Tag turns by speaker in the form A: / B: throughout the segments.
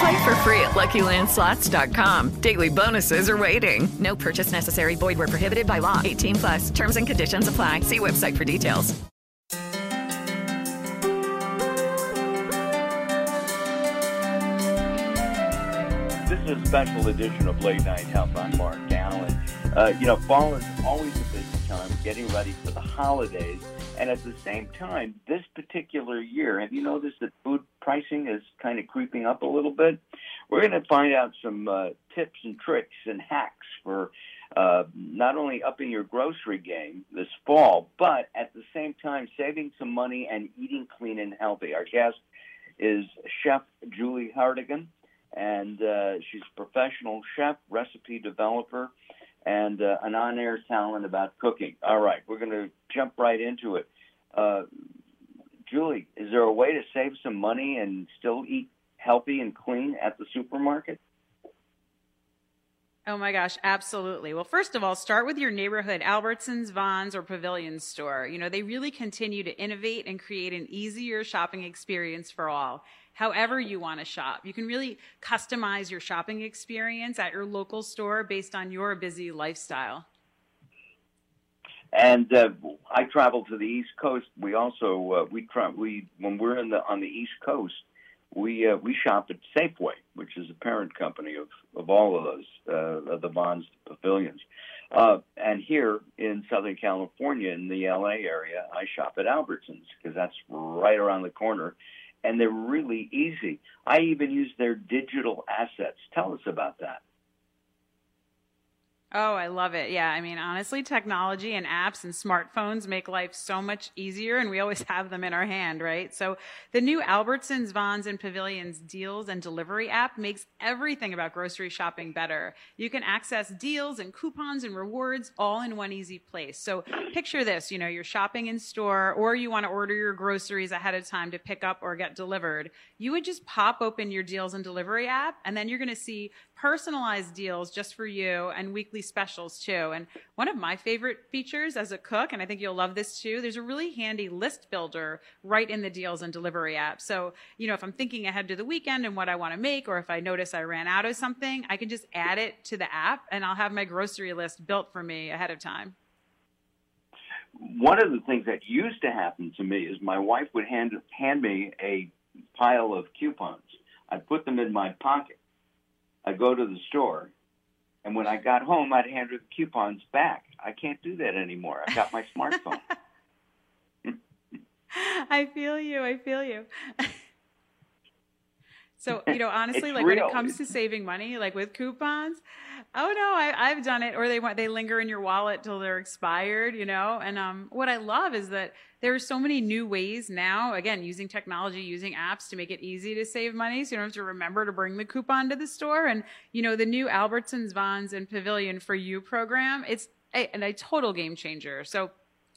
A: Play for free at LuckyLandSlots.com. Daily bonuses are waiting. No purchase necessary. Void where prohibited by law. 18 plus. Terms and conditions apply. See website for details.
B: This is a special edition of Late Night Health. I'm Mark Allen. Uh, you know, fall is always a busy time getting ready for the holidays. And at the same time, this particular year, have you noticed that food pricing is kind of creeping up a little bit? We're going to find out some uh, tips and tricks and hacks for uh, not only upping your grocery game this fall, but at the same time saving some money and eating clean and healthy. Our guest is Chef Julie Hardigan, and uh, she's a professional chef, recipe developer, and uh, an on-air talent about cooking. All right, we're going to jump right into it. Uh, Julie, is there a way to save some money and still eat healthy and clean at the supermarket?
C: Oh my gosh, absolutely. Well, first of all, start with your neighborhood Albertsons, Vons, or Pavilion store. You know, they really continue to innovate and create an easier shopping experience for all. However, you want to shop, you can really customize your shopping experience at your local store based on your busy lifestyle.
B: And uh, I travel to the East Coast. We also uh, we try we when we're in the on the East Coast, we uh, we shop at Safeway, which is a parent company of of all of those uh, of the Vons pavilions. Uh, and here in Southern California, in the LA area, I shop at Albertsons because that's right around the corner, and they're really easy. I even use their digital assets. Tell us about that.
C: Oh, I love it. Yeah. I mean, honestly, technology and apps and smartphones make life so much easier, and we always have them in our hand, right? So the new Albertsons, Vons, and Pavilions deals and delivery app makes everything about grocery shopping better. You can access deals and coupons and rewards all in one easy place. So picture this, you know, you're shopping in store or you want to order your groceries ahead of time to pick up or get delivered. You would just pop open your deals and delivery app, and then you're going to see personalized deals just for you and weekly specials too. And one of my favorite features as a cook, and I think you'll love this too, there's a really handy list builder right in the deals and delivery app. So, you know, if I'm thinking ahead to the weekend and what I want to make, or if I notice I ran out of something, I can just add it to the app and I'll have my grocery list built for me ahead of time.
B: One of the things that used to happen to me is my wife would hand hand me a pile of coupons. I'd put them in my pocket. I'd go to the store and when I got home, I'd hand her the coupons back. I can't do that anymore. I got my smartphone.
C: I feel you. I feel you. So, you know, honestly, like
B: real.
C: when it comes to saving money, like with coupons, oh no, I, I've done it. Or they want they linger in your wallet till they're expired, you know. And um, what I love is that there are so many new ways now. Again, using technology, using apps to make it easy to save money, so you don't have to remember to bring the coupon to the store. And you know, the new Albertsons, Vons, and Pavilion for You program, it's a, a total game changer. So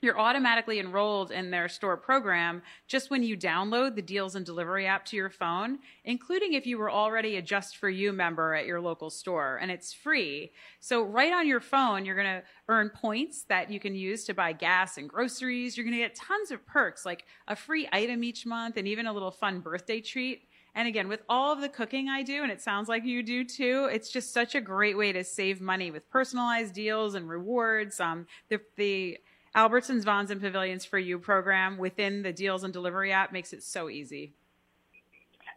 C: you're automatically enrolled in their store program just when you download the deals and delivery app to your phone, including if you were already a Just for You member at your local store, and it's free. So, right on your phone, you're going to earn points that you can use to buy gas and groceries. You're going to get tons of perks like a free item each month and even a little fun birthday treat. And again, with all of the cooking I do, and it sounds like you do too, it's just such a great way to save money with personalized deals and rewards. Um, the, the Albertsons, Vons, and Pavilions for You program within the Deals and Delivery app makes it so easy.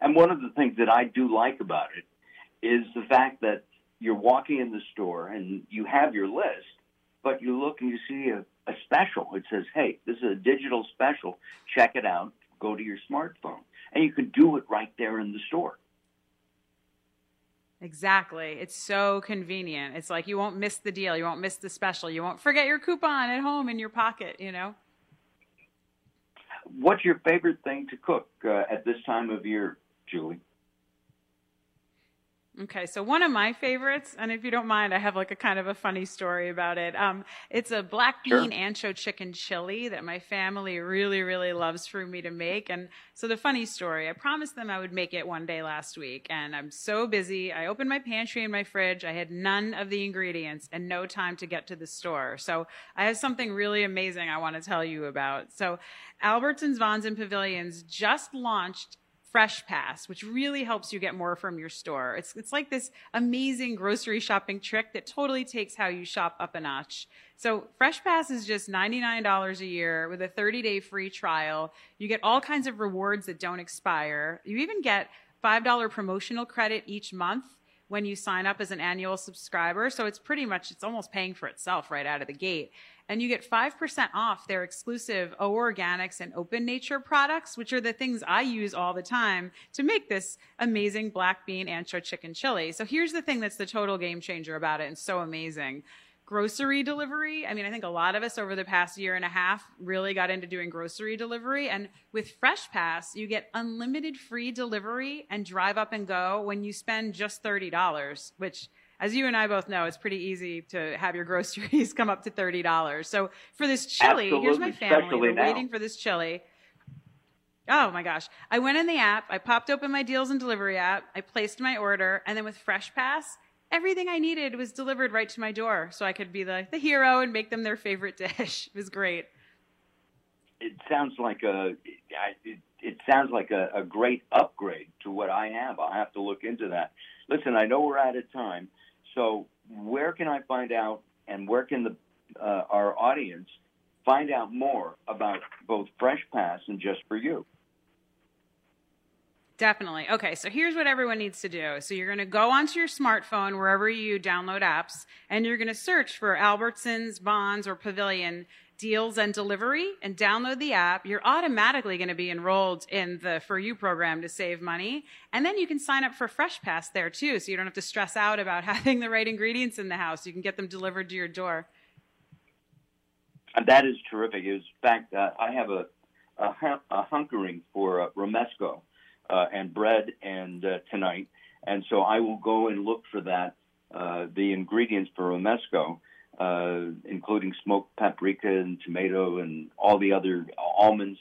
B: And one of the things that I do like about it is the fact that you're walking in the store and you have your list, but you look and you see a a special. It says, hey, this is a digital special. Check it out. Go to your smartphone. And you can do it right there in the store.
C: Exactly. It's so convenient. It's like you won't miss the deal. You won't miss the special. You won't forget your coupon at home in your pocket, you know?
B: What's your favorite thing to cook uh, at this time of year, Julie?
C: Okay, so one of my favorites, and if you don't mind, I have like a kind of a funny story about it. Um, it's a black bean sure. ancho chicken chili that my family really, really loves for me to make. And so the funny story, I promised them I would make it one day last week, and I'm so busy. I opened my pantry and my fridge. I had none of the ingredients and no time to get to the store. So I have something really amazing I want to tell you about. So Albertsons, Vons, and Pavilions just launched Fresh Pass, which really helps you get more from your store. It's, it's like this amazing grocery shopping trick that totally takes how you shop up a notch. So Fresh Pass is just $99 a year with a 30 day free trial. You get all kinds of rewards that don't expire. You even get $5 promotional credit each month when you sign up as an annual subscriber. So it's pretty much, it's almost paying for itself right out of the gate and you get 5% off their exclusive O Organics and Open Nature products, which are the things I use all the time to make this amazing black bean ancho chicken chili. So here's the thing that's the total game changer about it and so amazing. Grocery delivery. I mean, I think a lot of us over the past year and a half really got into doing grocery delivery. And with Fresh Pass, you get unlimited free delivery and drive up and go when you spend just $30, which as you and I both know, it's pretty easy to have your groceries come up to thirty dollars. So for this chili,
B: Absolutely,
C: here's my family. We're
B: now.
C: waiting for this chili. Oh my gosh. I went in the app, I popped open my deals and delivery app, I placed my order, and then with Fresh Pass, everything I needed was delivered right to my door. So I could be the, the hero and make them their favorite dish. It was great.
B: It sounds like a it, it sounds like a, a great upgrade to what I have. I'll have to look into that. Listen, I know we're out of time. So, where can I find out, and where can the uh, our audience find out more about both Fresh Pass and Just for You?
C: Definitely. Okay, so here's what everyone needs to do. So you're going to go onto your smartphone wherever you download apps, and you're going to search for Albertsons, Vons, or Pavilion deals and delivery and download the app, you're automatically going to be enrolled in the For You program to save money. And then you can sign up for Fresh Pass there too. So you don't have to stress out about having the right ingredients in the house. You can get them delivered to your door.
B: And that is terrific. In fact, uh, I have a, a, a hunkering for uh, Romesco uh, and bread and uh, tonight. And so I will go and look for that, uh, the ingredients for Romesco uh, including smoked paprika and tomato and all the other almonds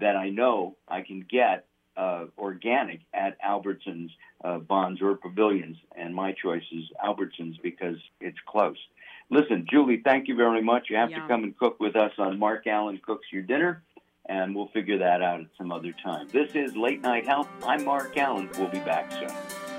B: that I know I can get uh, organic at Albertsons, uh, Vons, or Pavilions. And my choice is Albertsons because it's close. Listen, Julie, thank you very much. You have Yum. to come and cook with us on Mark Allen Cooks Your Dinner, and we'll figure that out at some other time. This is Late Night Health. I'm Mark Allen. We'll be back soon.